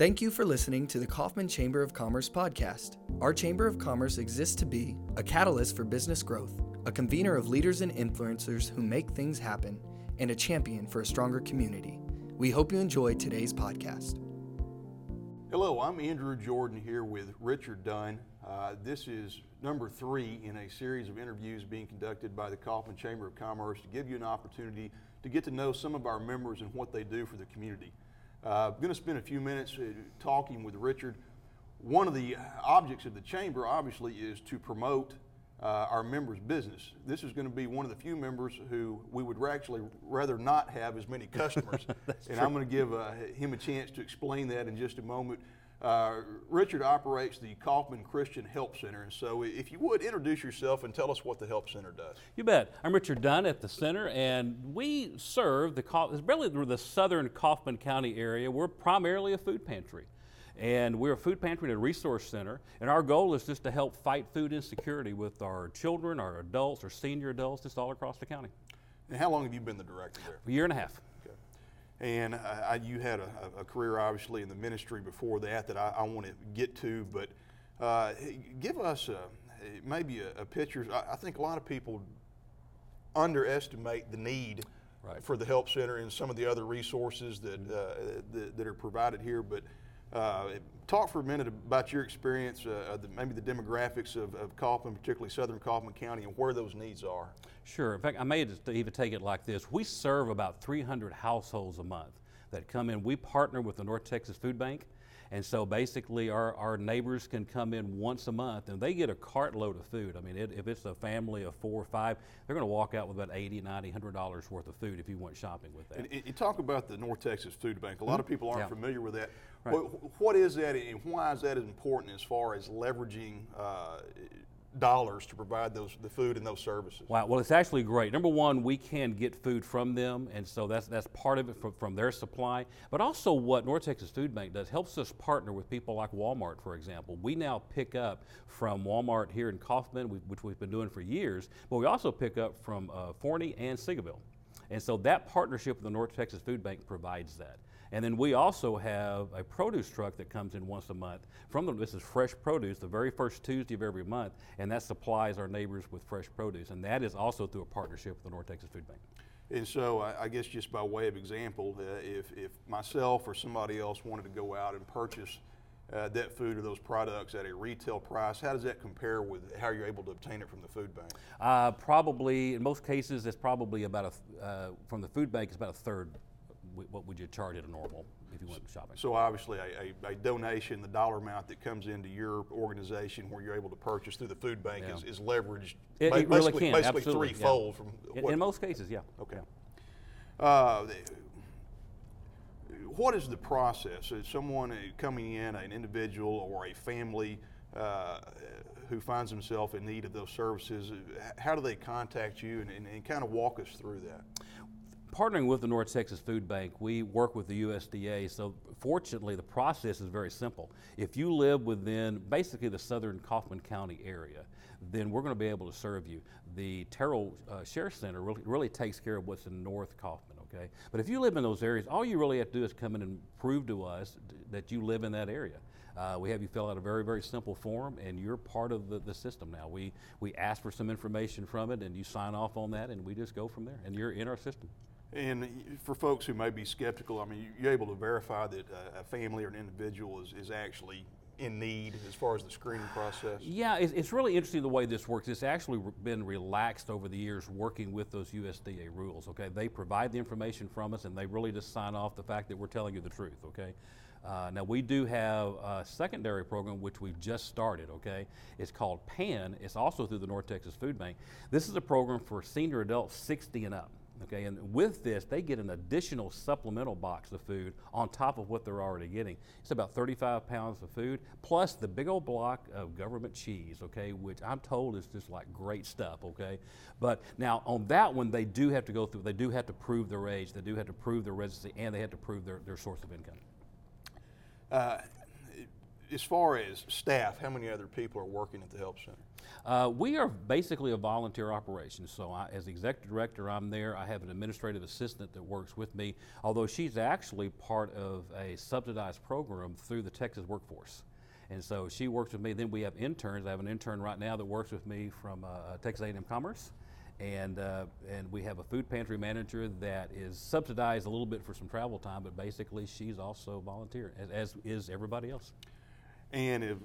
Thank you for listening to the Kaufman Chamber of Commerce podcast. Our Chamber of Commerce exists to be a catalyst for business growth, a convener of leaders and influencers who make things happen, and a champion for a stronger community. We hope you enjoy today's podcast. Hello, I'm Andrew Jordan here with Richard Dunn. Uh, this is number three in a series of interviews being conducted by the Kaufman Chamber of Commerce to give you an opportunity to get to know some of our members and what they do for the community. Uh, I'm going to spend a few minutes uh, talking with Richard. One of the objects of the chamber, obviously, is to promote uh, our members' business. This is going to be one of the few members who we would actually rather not have as many customers. and true. I'm going to give uh, him a chance to explain that in just a moment. Uh, Richard operates the Kaufman Christian Help Center, and so if you would introduce yourself and tell us what the Help Center does. You bet. I'm Richard Dunn at the center, and we serve the really the southern Kaufman County area. We're primarily a food pantry, and we're a food pantry and a resource center. And our goal is just to help fight food insecurity with our children, our adults, our senior adults, just all across the county. And how long have you been the director there? A year and a half. And uh, I, you had a, a career, obviously, in the ministry before that that I, I want to get to, but uh, give us a, maybe a, a picture. I, I think a lot of people underestimate the need Right. for the help center and some of the other resources that uh, that, that are provided here. But uh, talk for a minute about your experience, uh, the, maybe the demographics of, of Kaufman, particularly Southern Kaufman County, and where those needs are. Sure. In fact, I may even take it like this. We serve about 300 households a month that come in. We partner with the North Texas Food Bank. And so basically, our, our neighbors can come in once a month and they get a cartload of food. I mean, it, if it's a family of four or five, they're going to walk out with about 80, 90, 100 dollars worth of food if you went shopping with that. And you- talk about the North Texas Food Bank. A lot of people aren't Mm-hmm. Yeah. familiar with that. Right. What, what is that, and why is that important as far as leveraging uh, dollars to provide those the food and those services? Wow. Well, it's actually great. Number one, we can get food from them, and so that's that's part of it from, from their supply. But also, what North Texas Food Bank does helps us partner with people like Walmart, for example. We now pick up from Walmart here in Kaufman, which we've been doing for years, but we also pick up from uh, Forney and Seagoville. And so that partnership with the North Texas Food Bank provides that. And then we also have a produce truck that comes in once a month from the, this is fresh produce, the very first Tuesday of every month, and that supplies our neighbors with fresh produce. And that is also through a partnership with the North Texas Food Bank. And so, I, I guess just by way of example, uh, if, if myself or somebody else wanted to go out and purchase uh, that food or those products at a retail price, how does that compare with how you're able to obtain it from the food bank? Uh, probably, in most cases, it's probably about a, uh, from the food bank, it's about a third what would you charge at a normal if you went shopping. So obviously, a, a, a donation, the dollar amount that comes into your organization where you're able to purchase through the food bank Yeah. is, is leveraged It- it really basically, can, basically absolutely, yeah. threefold from In, what, in most cases, yeah. Okay. Yeah. Uh, what is the process? Is someone uh, coming in, an individual or a family uh, who finds himself in need of those services, uh, how do they contact you and, and, and kind of walk us through that? Partnering with the North Texas Food Bank, we work with the USDA. So fortunately, the process is very simple. If you live within basically the southern Kaufman County area, then we're going to be able to serve you. The Terrell uh, Share Center really, really takes care of what's in North Kaufman. Okay, but if you live in those areas, all you really have to do is come in and prove to us that you live in that area. Uh, we have you fill out a very, very simple form, and you're part of the, the system now. We we ask for some information from it, and you sign off on that, and we just go from there, and you're in our system. And for folks who may be skeptical, I mean, you're able to verify that a family or an individual is, is actually in need as far as the screening process? Yeah, it's, it's really interesting the way this works. It's actually been relaxed over the years working with those USDA rules. Okay, they provide the information from us, and they really just sign off the fact that we're telling you the truth. Okay. Uh, now we do have a secondary program which we've just started. Okay, it's called PAN. It's also through the North Texas Food Bank. This is a program for senior adults 60 and up. Okay, and with this, they get an additional supplemental box of food on top of what they're already getting. It's about 35 pounds of food, plus the big old block of government cheese, okay, which I'm told is just like great stuff, okay? But now on that one, they do have to go through, they do have to prove their age, they do have to prove their residency, and they have to prove their, their source of income. Uh, as far as staff, how many other people are working at the help center? Uh, we are basically a volunteer operation. So, I, as executive director, I'm there. I have an administrative assistant that works with me, although she's actually part of a subsidized program through the Texas workforce. And so she works with me. Then we have interns. I have an intern right now that works with me from uh, Texas A&M Commerce and uh, and we have a food pantry manager that is subsidized a little bit for some travel time, but basically she's also volunteer, as, as is everybody else. And if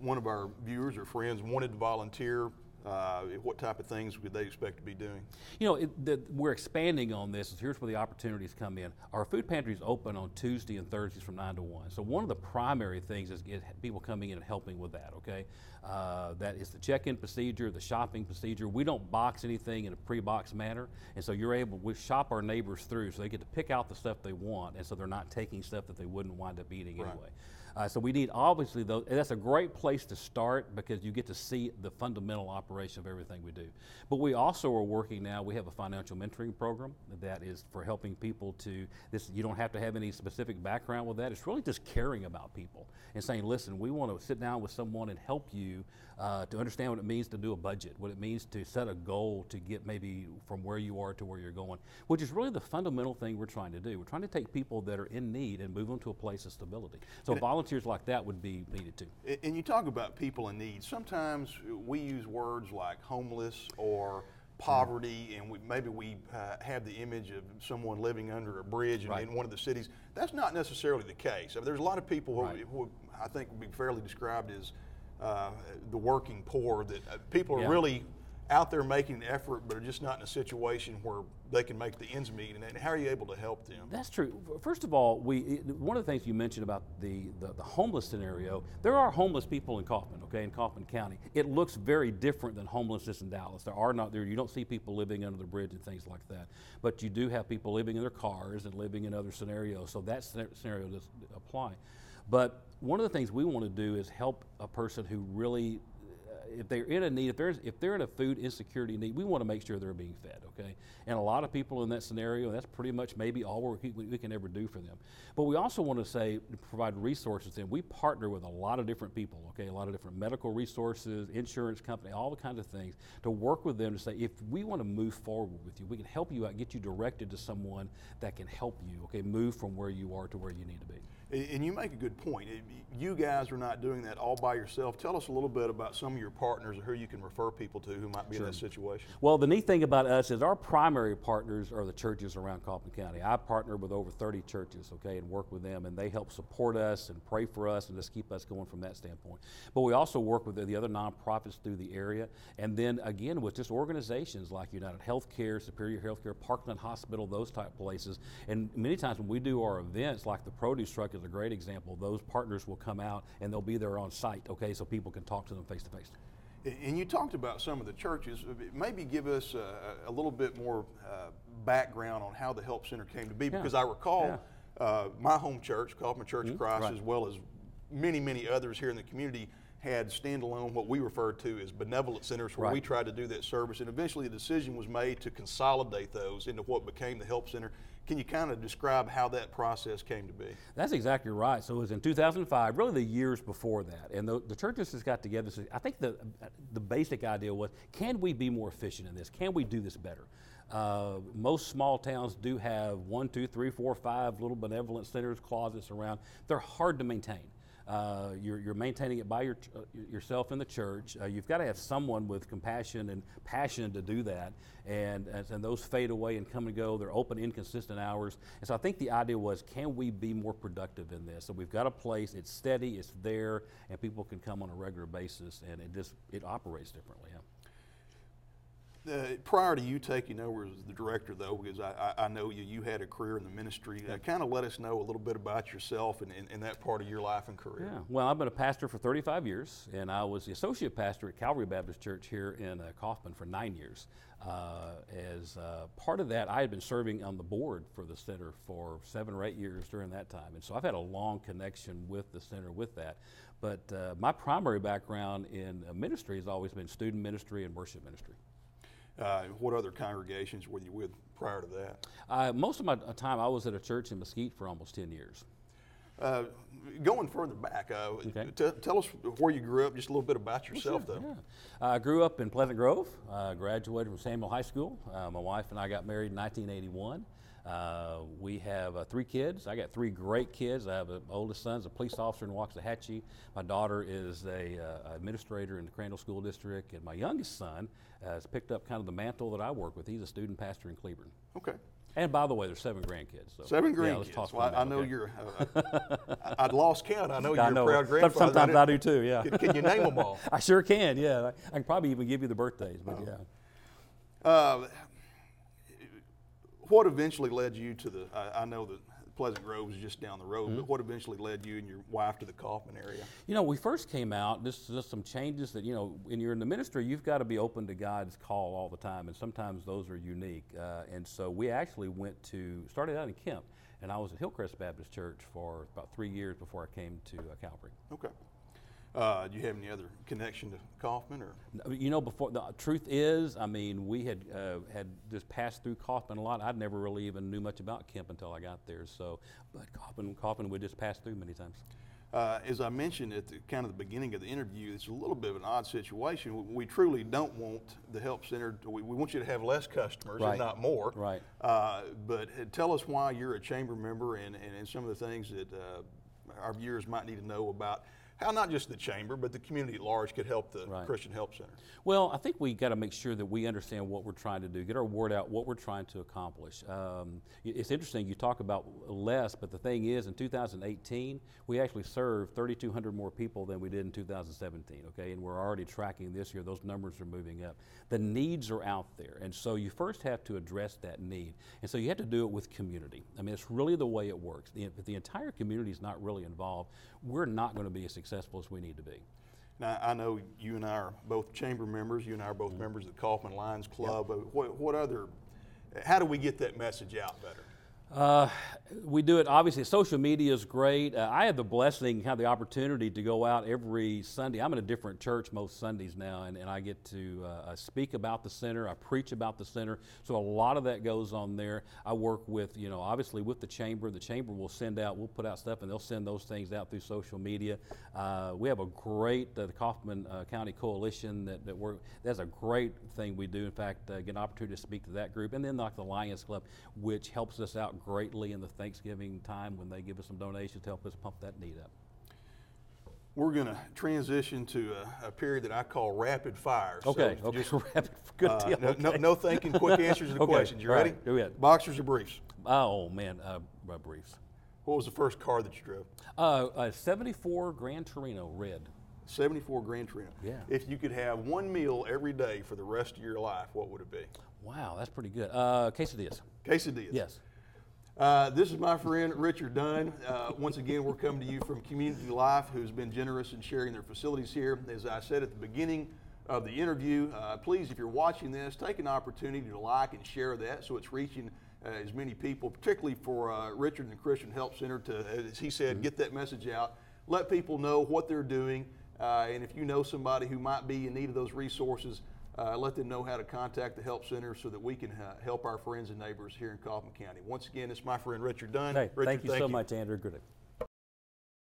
one of our viewers or friends wanted to volunteer, uh, what type of things would they expect to be doing? You know, it, the, we're expanding on this. Here's where the opportunities come in. Our food pantry is open on Tuesday and Thursdays from 9 to 1. So, one of the primary things is get people coming in and helping with that, okay? Uh, that is the check in procedure, the shopping procedure. We don't box anything in a pre box manner. And so, you're able, we shop our neighbors through so they get to pick out the stuff they want. And so, they're not taking stuff that they wouldn't wind up eating Right. anyway. Uh, so we need obviously those. That's a great place to start because you get to see the fundamental operation of everything we do. But we also are working now. We have a financial mentoring program that is for helping people to. This you don't have to have any specific background with that. It's really just caring about people and saying, listen, we want to sit down with someone and help you uh, to understand what it means to do a budget, what it means to set a goal to get maybe from where you are to where you're going, which is really the fundamental thing we're trying to do. We're trying to take people that are in need and move them to a place of stability. So volunteers like that would be needed too. And you talk about people in need. Sometimes we use words like homeless or poverty, and we, maybe we uh, have the image of someone living under a bridge in, Right. in one of the cities. That's not necessarily the case. I mean, there's a lot of people who, Right. who I think would be fairly described as uh, the working poor. That uh, people are Yeah. really out there making an effort, but are just not in a situation where they can make the ends meet. And, how are you able to help them? That's true. First of all, we one of the things you mentioned about the, the, the homeless scenario, there are homeless people in Kaufman, okay, in Kaufman County. It looks very different than homelessness in Dallas. There are not there. You don't see people living under the bridge and things like that, but you do have people living in their cars and living in other scenarios. So that scenario does apply. But one of the things we want to do is help a person who really if they're in a need, if there's if they're in a food insecurity need, we want to make sure they're being fed. Okay, and a lot of people in that scenario, that's pretty much maybe all we, we can ever do for them. But we also want to say provide resources. And we partner with a lot of different people. Okay, a lot of different medical resources, insurance company, all the kinds of things to work with them to say if we want to move forward with you, we can help you out, get you directed to someone that can help you. Okay, move from where you are to where you need to be. And you make a good point. You guys are not doing that all by yourself. Tell us a little bit about some of your partners or who you can refer people to who might be in that situation. Well, the neat thing about us is our primary partners are the churches around Kaufman County. I partner with over 30 churches, okay, and work with them, and they help support us and pray for us and just keep us going from that standpoint. But we also work with the, the other nonprofits through the area, and then again with just organizations like United Healthcare, Superior Healthcare, Parkland Hospital, those type places. And many times when we do our events, like the produce truck is a great example, those partners will come out and they'll be there on site, okay, so people can talk to them face to face. And you talked about some of the churches. Maybe give us a, a little bit more uh, background on how the Help Center came to be, because I recall uh, my home church, Kaufman Church of Christ, right. as well as many, many others here in the community, had standalone what we referred to as benevolent centers, where we tried to do that service. And eventually, the decision was made to consolidate those into what became the Help Center. Can you kind of describe how that process came to be? That's exactly right. So it was in 2005, really the years before that, and the, the churches just got together. So I think the the basic idea was, can we be more efficient in this? Can we do this better? Uh, most small towns do have one, two, three, four, five little benevolent centers, closets around. They're hard to maintain. Uh, you're, you're maintaining it by your, uh, yourself in the church. Uh, you've got to have someone with compassion and passion to do that. And, and, those fade away and come and go. They're open inconsistent hours. And so I think the idea was, can we be more productive in this? So we've got a place, it's steady, it's there, and people can come on a regular basis, and it just it operates differently. Uh, prior to you taking over as the director, though, because I, I, I know you, you had a career in the ministry. Uh, kind of let us know a little bit about yourself and, and, and that part of your life and career. Yeah, well, I've been a pastor for 35 years, and I was the associate pastor at Calvary Baptist Church here in uh, Kaufman for nine years. Uh, as uh, part of that, I had been serving on the board for the center for seven or eight years during that time, and so I've had a long connection with the center with that. But uh, my primary background in uh, ministry has always been student ministry and worship ministry. Uh, what other congregations were you with prior to that? Uh, most of my time, I was at a church in Mesquite for almost 10 years. Uh, going further back, uh, Okay. t- tell us where you grew up, just a little bit about yourself, though. Yeah. I grew up in Pleasant Grove, uh, graduated from Samuell High School. Uh, my wife and I got married in 1981. Uh, we have uh, three kids. I got three great kids. I have an oldest son's a police officer in Waxahachie. My daughter is a uh, administrator in the Crandall School District, and my youngest son has picked up kind of the mantle that I work with. He's a student pastor in Cleburne. Okay. And by the way, there's seven grandkids. So Seven yeah, let's grandkids. talk well, I, I know okay? you're. Uh, I- I'd lost count. I know I you're know. a proud grandfather. Sometimes I do too. Yeah. Can, can you name them all? I sure can. Yeah, I, I can probably even give you the birthdays. But Oh. yeah. What eventually led you to the? I, I know that Pleasant Grove is just down the road, Mm-hmm. but what eventually led you and your wife to the Kaufman area? You know, we first came out. This is just some changes that you know. When you're in the ministry, you've got to be open to God's call all the time, and sometimes those are unique. Uh, and so we actually went to started out in Kemp, and I was at Hillcrest Baptist Church for about three years before I came to uh, Calvary. Okay. Uh, do you have any other connection to Kaufman or? You know, before the truth is, I mean, we had uh, had just passed through Kaufman a lot. I'd never really even knew much about Kemp until I got there. So, but Kaufman, Kaufman, we just passed through many times. Uh, as I mentioned at the kind of the beginning of the interview, it's a little bit of an odd situation. We, we truly don't want the help center. To, we, we want you to have less customers Right. and not more. Right. Uh, but uh, tell us why you're a chamber member and, and, and some of the things that uh, our viewers might need to know about how not just the chamber but the community at large could help the Right. Christian Help Center. Well, I think we got to make sure that we understand what we're trying to do, get our word out, what we're trying to accomplish. Um, it's interesting you talk about less, but the thing is, in 2018, we actually served 3,200 more people than we did in 2017. Okay, and we're already tracking this year; those numbers are moving up. The needs are out there, and so you first have to address that need, and so you have to do it with community. I mean, it's really the way it works. The, if the entire community is not really involved, we're not going to be as successful as we need to be. Now, I know you and I are both chamber members. You and I are both mm-hmm. members of the Kaufman Lions Club. But What, what other? How do we get that message out better? Uh, we do it obviously. Social media is great. Uh, I have the blessing, have the opportunity to go out every Sunday. I'm in a different church most Sundays now, and, and I get to uh, speak about the center. I preach about the center, so a lot of that goes on there. I work with, you know, obviously with the chamber. The chamber will send out, we'll put out stuff, and they'll send those things out through social media. Uh, we have a great uh, the Kaufman uh, County Coalition that, that we're. That's a great thing we do. In fact, get an opportunity to speak to that group, and then like the Lions Club, which helps us out greatly in the Thanksgiving time when they give us some donations to help us pump that need up. We're going to transition to a, a period that I call rapid fire. So Okay, okay, just, rapid, good uh, deal. no, no, okay. no thinking, quick answers to the Okay, questions. You all ready? right, go ahead. Boxers or briefs? Oh man, uh, uh, briefs. What was the first car that you drove? Uh, a 74 Grand Torino red. 74 Grand Torino. Yeah. If you could have one meal every day for the rest of your life, what would it be? Wow, that's pretty good. Uh, quesadillas. Quesadillas. Yes. Uh, this is my friend Richard Dunn. Uh, once again, we're coming to you from Community Life, who's been generous in sharing their facilities here. As I said at the beginning of the interview, uh, please, if you're watching this, take an opportunity to like and share that so it's reaching uh, as many people, particularly for uh, Richard and the Christian Help Center, to, as he said, get that message out. Let people know what they're doing. And if you know somebody who might be in need of those resources, uh, let them know how to contact the Help Center so that we can uh, help our friends and neighbors here in Kaufman County. Once again, it's my friend Richard Dunn. Hey, Richard, thank you so much, Andrew. Good.